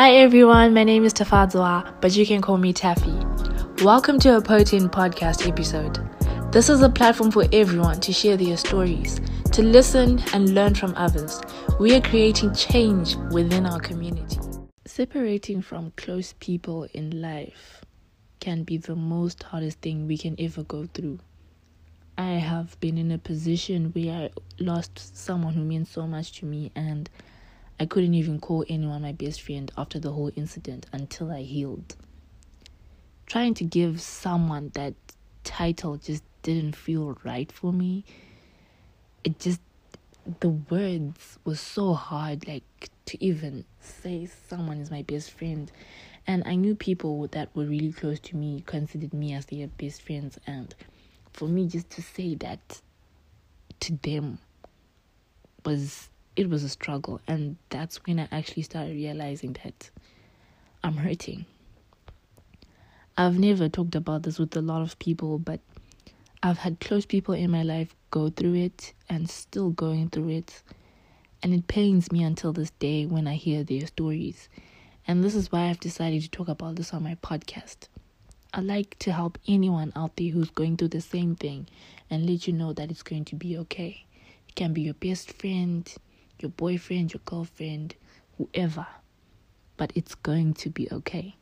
Hi everyone, my name is Tafadzwa, but you can call me Taffy. Welcome to a Potent podcast episode. This is a platform for everyone to share their stories, to listen and learn from others. We are creating change within our community. Separating from close people in life can be the most hardest thing we can ever go through. I have been in a position where I lost someone who means so much to me and I couldn't even call anyone my best friend after the whole incident until I healed. Trying to give someone that title just didn't feel right for me. It just, the words were so hard, like to even say someone is my best friend. And I knew people that were really close to me considered me as their best friends. And for me, just to say that to them was it was a struggle and that's when i actually started realizing that i'm hurting. I've never talked about this with a lot of people but i've had close people in my life go through it and still going through it and it pains me until this day when i hear their stories. And this is why i've decided to talk about this on my podcast. I like to help anyone out there who's going through the same thing and let you know that it's going to be okay. It can be your best friend your boyfriend, your girlfriend, whoever, but it's going to be okay.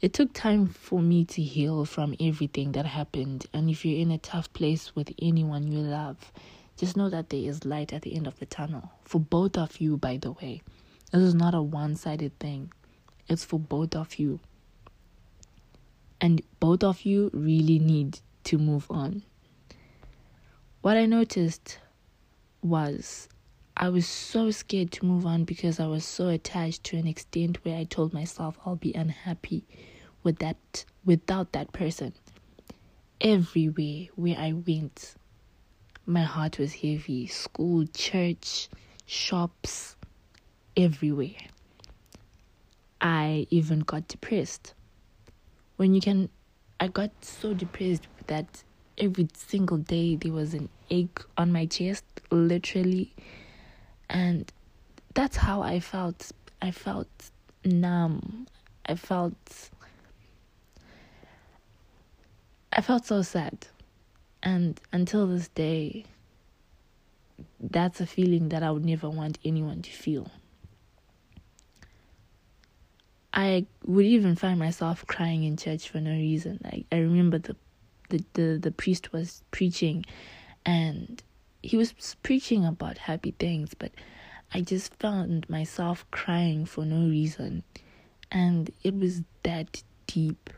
It took time for me to heal from everything that happened, and if you're in a tough place with anyone you love, just know that there is light at the end of the tunnel. For both of you, by the way. This is not a one sided thing, it's for both of you. And both of you really need to move on. What I noticed was I was so scared to move on because I was so attached to an extent where I told myself I'll be unhappy with that without that person. Everywhere where I went, my heart was heavy. School, church, shops, everywhere. I even got depressed. When you can I got so depressed that every single day there was an ache on my chest, literally. And that's how I felt. I felt numb. I felt. I felt so sad. And until this day, that's a feeling that I would never want anyone to feel. I would even find myself crying in church for no reason. Like I remember the the, the, the priest was preaching and he was preaching about happy things, but I just found myself crying for no reason. And it was that deep.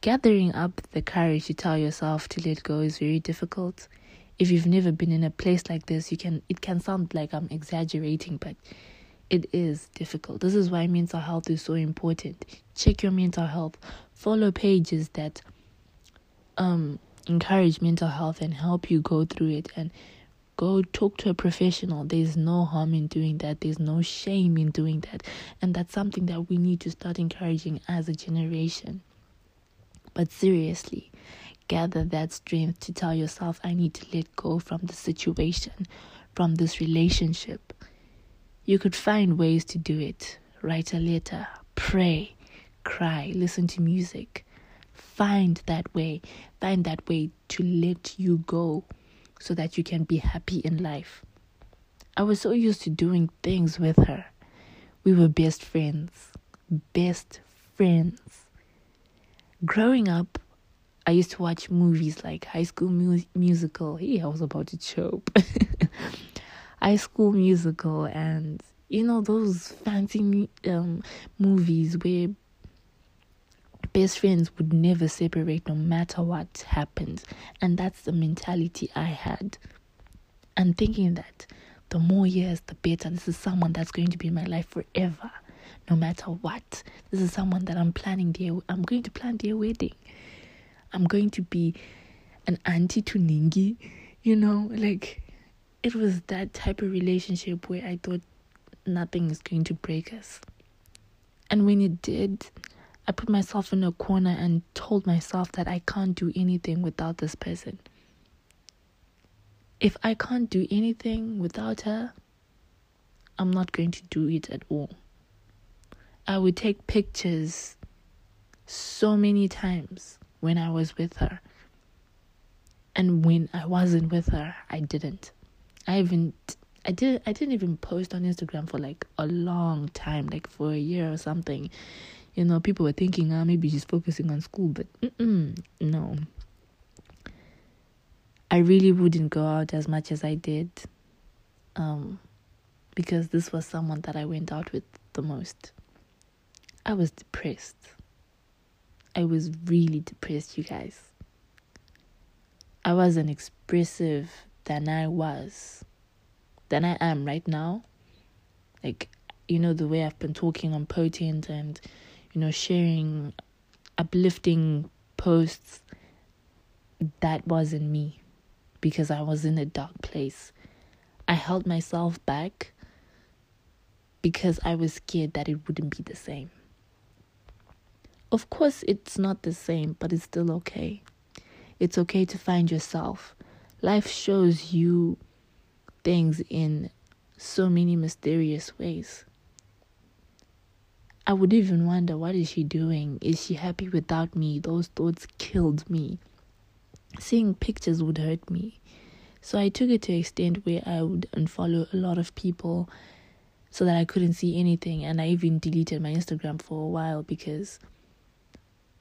Gathering up the courage to tell yourself to let go is very difficult. If you've never been in a place like this, you can it can sound like I'm exaggerating, but it is difficult. This is why mental health is so important. Check your mental health. Follow pages that um encourage mental health and help you go through it and go talk to a professional. There's no harm in doing that. There's no shame in doing that. And that's something that we need to start encouraging as a generation. But seriously, gather that strength to tell yourself, I need to let go from the situation, from this relationship. You could find ways to do it. Write a letter, pray, cry, listen to music. Find that way. Find that way to let you go so that you can be happy in life. I was so used to doing things with her. We were best friends. Best friends. Growing up, I used to watch movies like High School mu- Musical. Hey, I was about to choke. High School Musical, and you know those fancy um, movies where best friends would never separate no matter what happens. And that's the mentality I had. And thinking that the more years, the better. This is someone that's going to be in my life forever, no matter what. This is someone that I'm planning their, I'm going to plan their wedding. I'm going to be an auntie to Ningi, you know, like it was that type of relationship where I thought nothing is going to break us. And when it did, I put myself in a corner and told myself that I can't do anything without this person. If I can't do anything without her, I'm not going to do it at all. I would take pictures so many times when I was with her. And when I wasn't with her, I didn't. I even I did I didn't even post on Instagram for like a long time, like for a year or something. You know, people were thinking, ah, maybe she's focusing on school, but no. I really wouldn't go out as much as I did. Um because this was someone that I went out with the most. I was depressed. I was really depressed, you guys. I wasn't expressive than I was, than I am right now. Like, you know, the way I've been talking on Potent and, you know, sharing uplifting posts, that wasn't me because I was in a dark place. I held myself back because I was scared that it wouldn't be the same. Of course, it's not the same, but it's still okay. It's okay to find yourself. Life shows you things in so many mysterious ways. I would even wonder what is she doing? Is she happy without me? Those thoughts killed me. Seeing pictures would hurt me. So I took it to an extent where I would unfollow a lot of people so that I couldn't see anything. And I even deleted my Instagram for a while because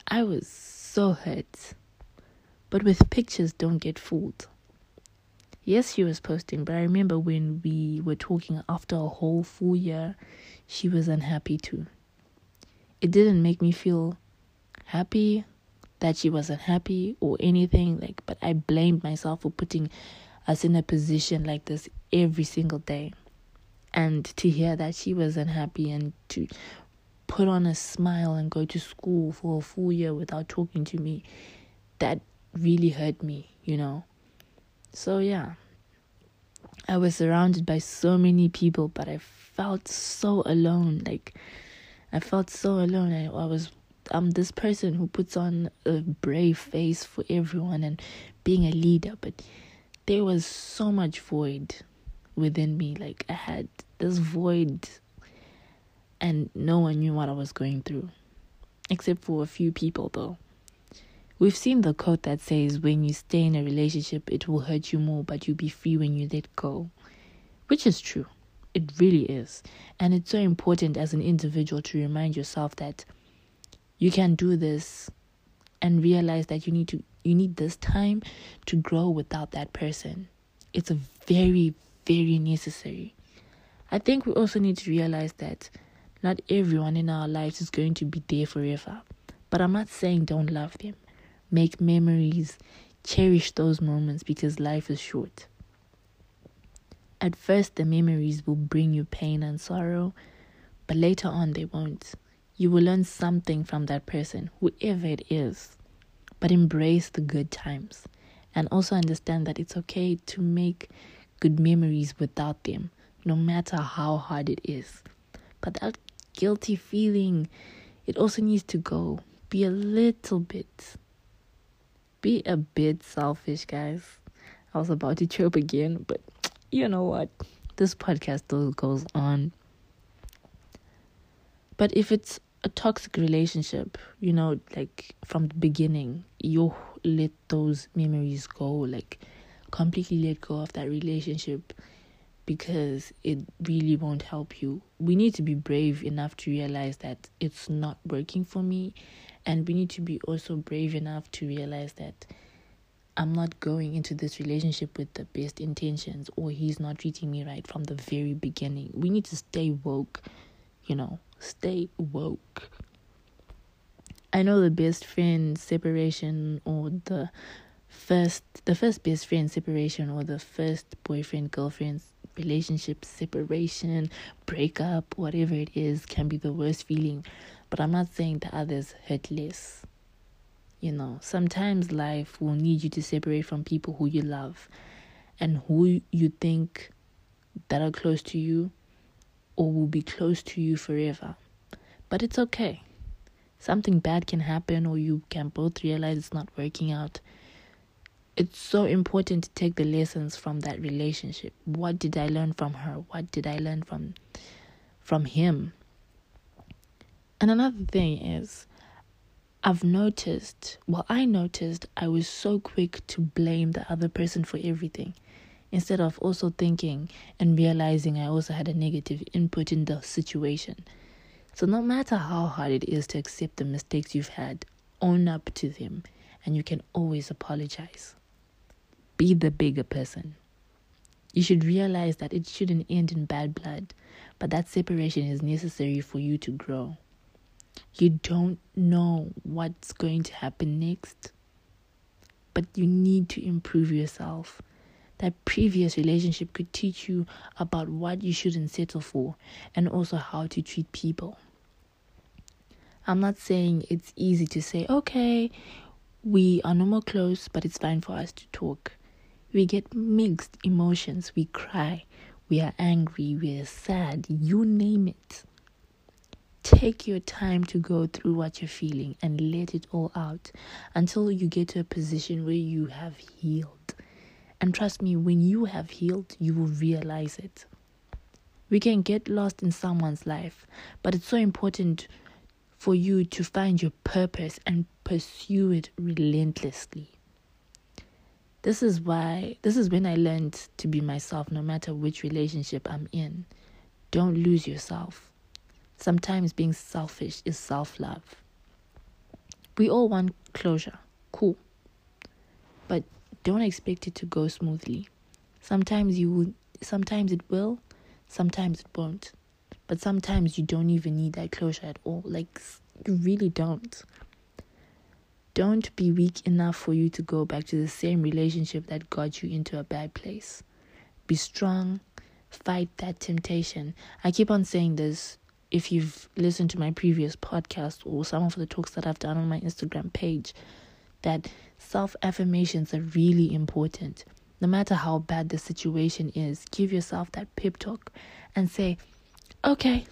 I was so hurt. But with pictures, don't get fooled. Yes, she was posting, but I remember when we were talking after a whole full year, she was unhappy too. It didn't make me feel happy that she wasn't happy or anything like but I blamed myself for putting us in a position like this every single day. And to hear that she wasn't happy and to put on a smile and go to school for a full year without talking to me that really hurt me you know? So yeah. I was surrounded by so many people but i felt so alone like i felt so alone i, I was i'm this person who puts on a brave face for everyone and being a leader but there was so much void within me. Like I had this void and no one knew what I was going through. Except for a few people though. We've seen the quote that says when you stay in a relationship it will hurt you more but you'll be free when you let go. Which is true. It really is. And it's so important as an individual to remind yourself that you can do this and realize that you need to you need this time to grow without that person. It's a very very necessary. I think we also need to realize that not everyone in our lives is going to be there forever. But I'm not saying don't love them. Make memories, cherish those moments because life is short. At first, the memories will bring you pain and sorrow, but later on, they won't. You will learn something from that person, whoever it is. But embrace the good times and also understand that it's okay to make good memories without them, no matter how hard it is. But that guilty feeling, it also needs to go. Be a little bit. Be a bit selfish, guys. I was about to choke again, but you know what? This podcast still goes on. But if it's a toxic relationship, you know, like from the beginning, you let those memories go. Like completely let go of that relationship because it really won't help you. We need to be brave enough to realize that it's not working for me, and we need to be also brave enough to realize that I'm not going into this relationship with the best intentions, or he's not treating me right from the very beginning. We need to stay woke, you know, stay woke. I know the best friend separation or the first the first best friend separation or the first boyfriend girlfriend relationship separation breakup whatever it is can be the worst feeling but i'm not saying the others hurt less you know sometimes life will need you to separate from people who you love and who you think that are close to you or will be close to you forever but it's okay something bad can happen or you can both realize it's not working out it's so important to take the lessons from that relationship. What did I learn from her? What did I learn from from him? And another thing is I've noticed, well I noticed I was so quick to blame the other person for everything instead of also thinking and realizing I also had a negative input in the situation. So no matter how hard it is to accept the mistakes you've had, own up to them and you can always apologize. Be the bigger person. You should realize that it shouldn't end in bad blood, but that separation is necessary for you to grow. You don't know what's going to happen next, but you need to improve yourself. That previous relationship could teach you about what you shouldn't settle for and also how to treat people. I'm not saying it's easy to say, okay, we are no more close, but it's fine for us to talk. We get mixed emotions. We cry. We are angry. We are sad. You name it. Take your time to go through what you're feeling and let it all out until you get to a position where you have healed. And trust me, when you have healed, you will realize it. We can get lost in someone's life, but it's so important for you to find your purpose and pursue it relentlessly. This is why, this is when I learned to be myself no matter which relationship I'm in. Don't lose yourself. Sometimes being selfish is self love. We all want closure, cool. But don't expect it to go smoothly. Sometimes you will, sometimes it will, sometimes it won't. But sometimes you don't even need that closure at all. Like, you really don't. Don't be weak enough for you to go back to the same relationship that got you into a bad place. Be strong. Fight that temptation. I keep on saying this. If you've listened to my previous podcast or some of the talks that I've done on my Instagram page, that self affirmations are really important. No matter how bad the situation is, give yourself that pep talk and say, okay,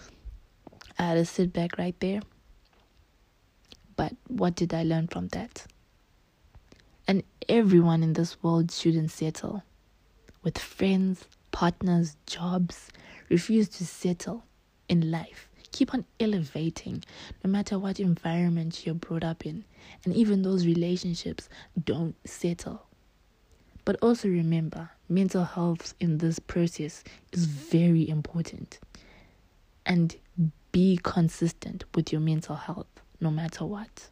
I had to sit back right there. But what did I learn from that? And everyone in this world shouldn't settle. With friends, partners, jobs, refuse to settle in life. Keep on elevating no matter what environment you're brought up in. And even those relationships don't settle. But also remember, mental health in this process is very important and be consistent with your mental health no matter what.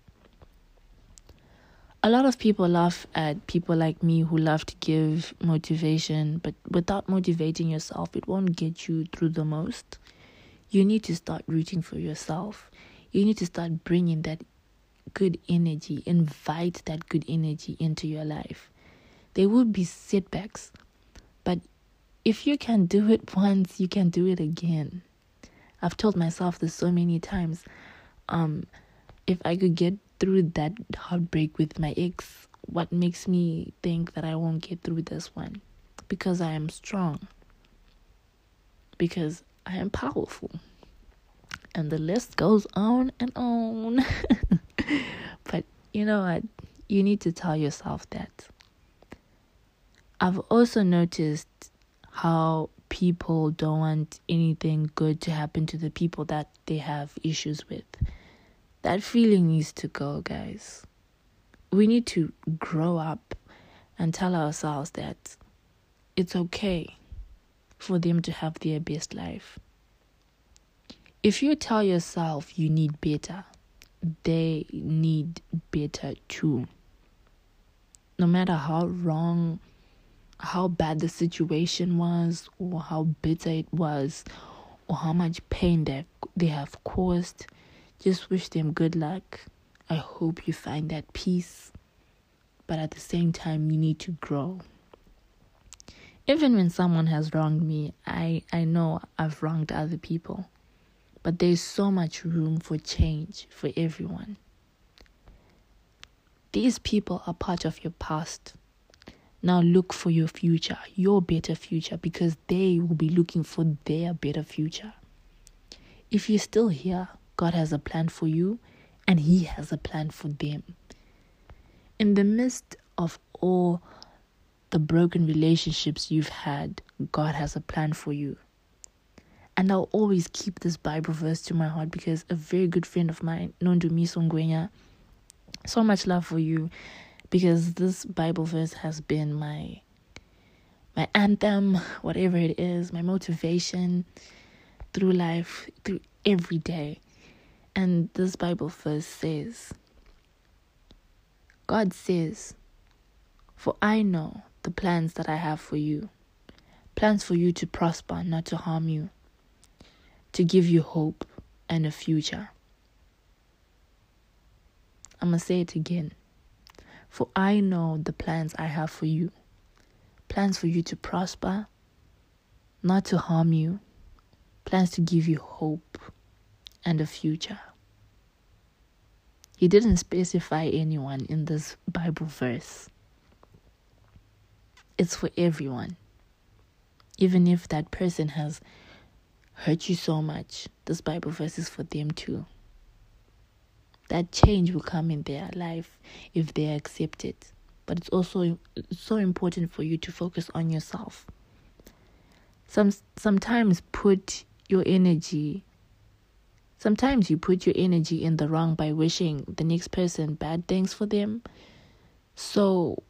A lot of people laugh at people like me who love to give motivation, but without motivating yourself, it won't get you through the most. You need to start rooting for yourself. You need to start bringing that good energy, invite that good energy into your life. There will be setbacks, but if you can do it once, you can do it again. I've told myself this so many times. Um, if I could get through that heartbreak with my ex, what makes me think that I won't get through this one? Because I am strong. Because I am powerful. And the list goes on and on. but you know what? You need to tell yourself that. I've also noticed how people don't want anything good to happen to the people that they have issues with. That feeling needs to go, guys. We need to grow up and tell ourselves that it's okay for them to have their best life. If you tell yourself you need better, they need better too. No matter how wrong how bad the situation was or how bitter it was or how much pain that they have caused. Just wish them good luck. I hope you find that peace. But at the same time, you need to grow. Even when someone has wronged me, I, I know I've wronged other people. But there's so much room for change for everyone. These people are part of your past. Now look for your future, your better future, because they will be looking for their better future. If you're still here, God has a plan for you and He has a plan for them. In the midst of all the broken relationships you've had, God has a plan for you. And I'll always keep this Bible verse to my heart because a very good friend of mine, Nondumi Songwenya, so much love for you because this Bible verse has been my my anthem, whatever it is, my motivation through life, through every day. And this Bible verse says, God says, For I know the plans that I have for you plans for you to prosper, not to harm you, to give you hope and a future. I'm going to say it again. For I know the plans I have for you plans for you to prosper, not to harm you, plans to give you hope and a future. He didn't specify anyone in this Bible verse. It's for everyone. Even if that person has hurt you so much, this Bible verse is for them too. That change will come in their life if they accept it. But it's also so important for you to focus on yourself. Some sometimes put your energy sometimes you put your energy in the wrong by wishing the next person bad things for them. So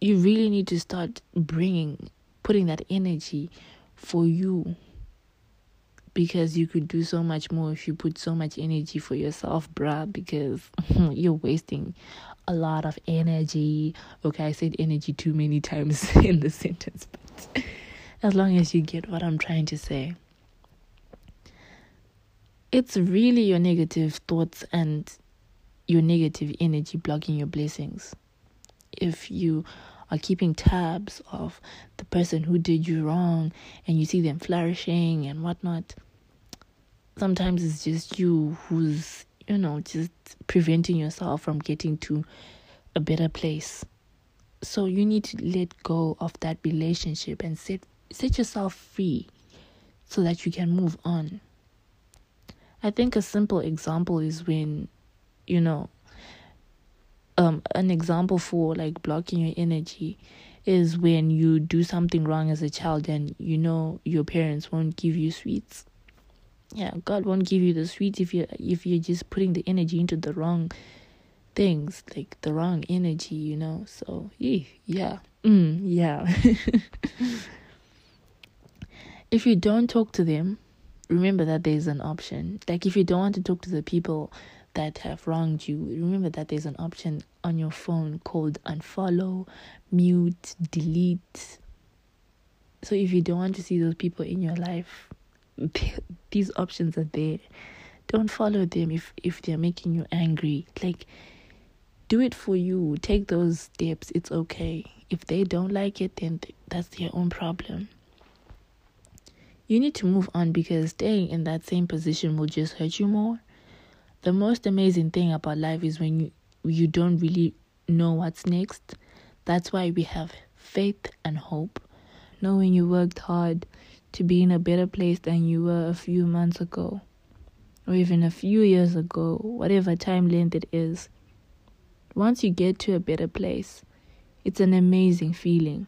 you really need to start bringing putting that energy for you because you could do so much more if you put so much energy for yourself, bruh, because you're wasting a lot of energy. Okay, I said energy too many times in the sentence, but as long as you get what I'm trying to say, it's really your negative thoughts and your negative energy blocking your blessings. If you are keeping tabs of the person who did you wrong and you see them flourishing and whatnot. Sometimes it's just you who's, you know, just preventing yourself from getting to a better place. So you need to let go of that relationship and set set yourself free so that you can move on. I think a simple example is when, you know, um an example for like blocking your energy is when you do something wrong as a child and you know your parents won't give you sweets. Yeah god won't give you the sweets if you if you're just putting the energy into the wrong things like the wrong energy you know? So yeah mm, yeah. If you don't talk to them remember that there's an option. Like if you don't want to talk to the people that have wronged you, remember that there's an option on your phone called unfollow, mute, delete. So if you don't want to see those people in your life, these options are there. Don't follow them if if they're making you angry. Like do it for you. Take those steps. It's okay. If they don't like it, then that's their own problem. You need to move on because staying in that same position will just hurt you more the most amazing thing about life is when you, you don't really know what's next. That's why we have faith and hope. Knowing you worked hard to be in a better place than you were a few months ago, or even a few years ago, whatever time length it is. Once you get to a better place, it's an amazing feeling.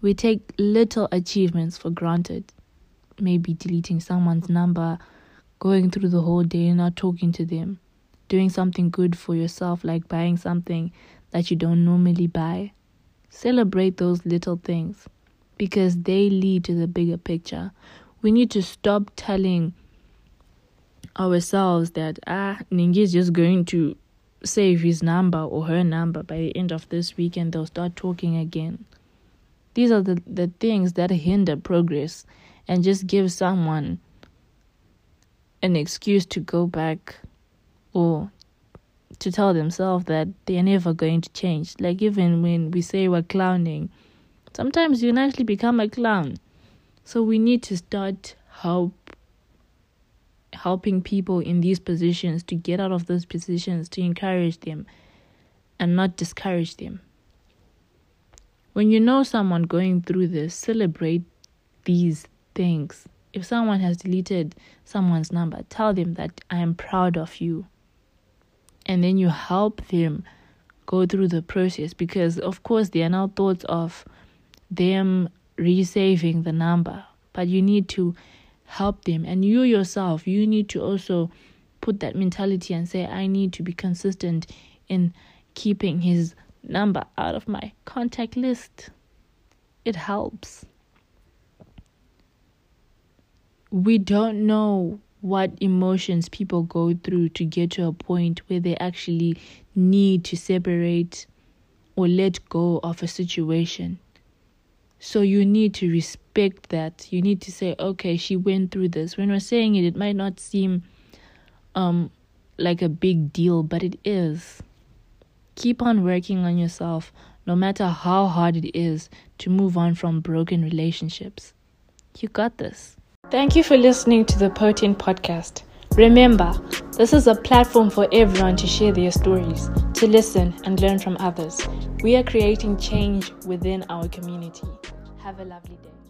We take little achievements for granted. Maybe deleting someone's number going through the whole day not talking to them, doing something good for yourself like buying something that you don't normally buy. Celebrate those little things because they lead to the bigger picture. We need to stop telling ourselves that ah Ningi is just going to save his number or her number by the end of this week and they'll start talking again. These are the, the things that hinder progress and just give someone an excuse to go back or to tell themselves that they're never going to change. Like even when we say we're clowning, sometimes you can actually become a clown. So we need to start help helping people in these positions to get out of those positions to encourage them and not discourage them. When you know someone going through this, celebrate these things if someone has deleted someone's number, tell them that I am proud of you. And then you help them go through the process because, of course, there are now thoughts of them resaving the number, but you need to help them. And you yourself, you need to also put that mentality and say, I need to be consistent in keeping his number out of my contact list. It helps. We don't know what emotions people go through to get to a point where they actually need to separate or let go of a situation. So you need to respect that. You need to say, okay, she went through this. When we're saying it, it might not seem um like a big deal, but it is. Keep on working on yourself, no matter how hard it is to move on from broken relationships. You got this. Thank you for listening to the Potent Podcast. Remember, this is a platform for everyone to share their stories, to listen and learn from others. We are creating change within our community. Have a lovely day.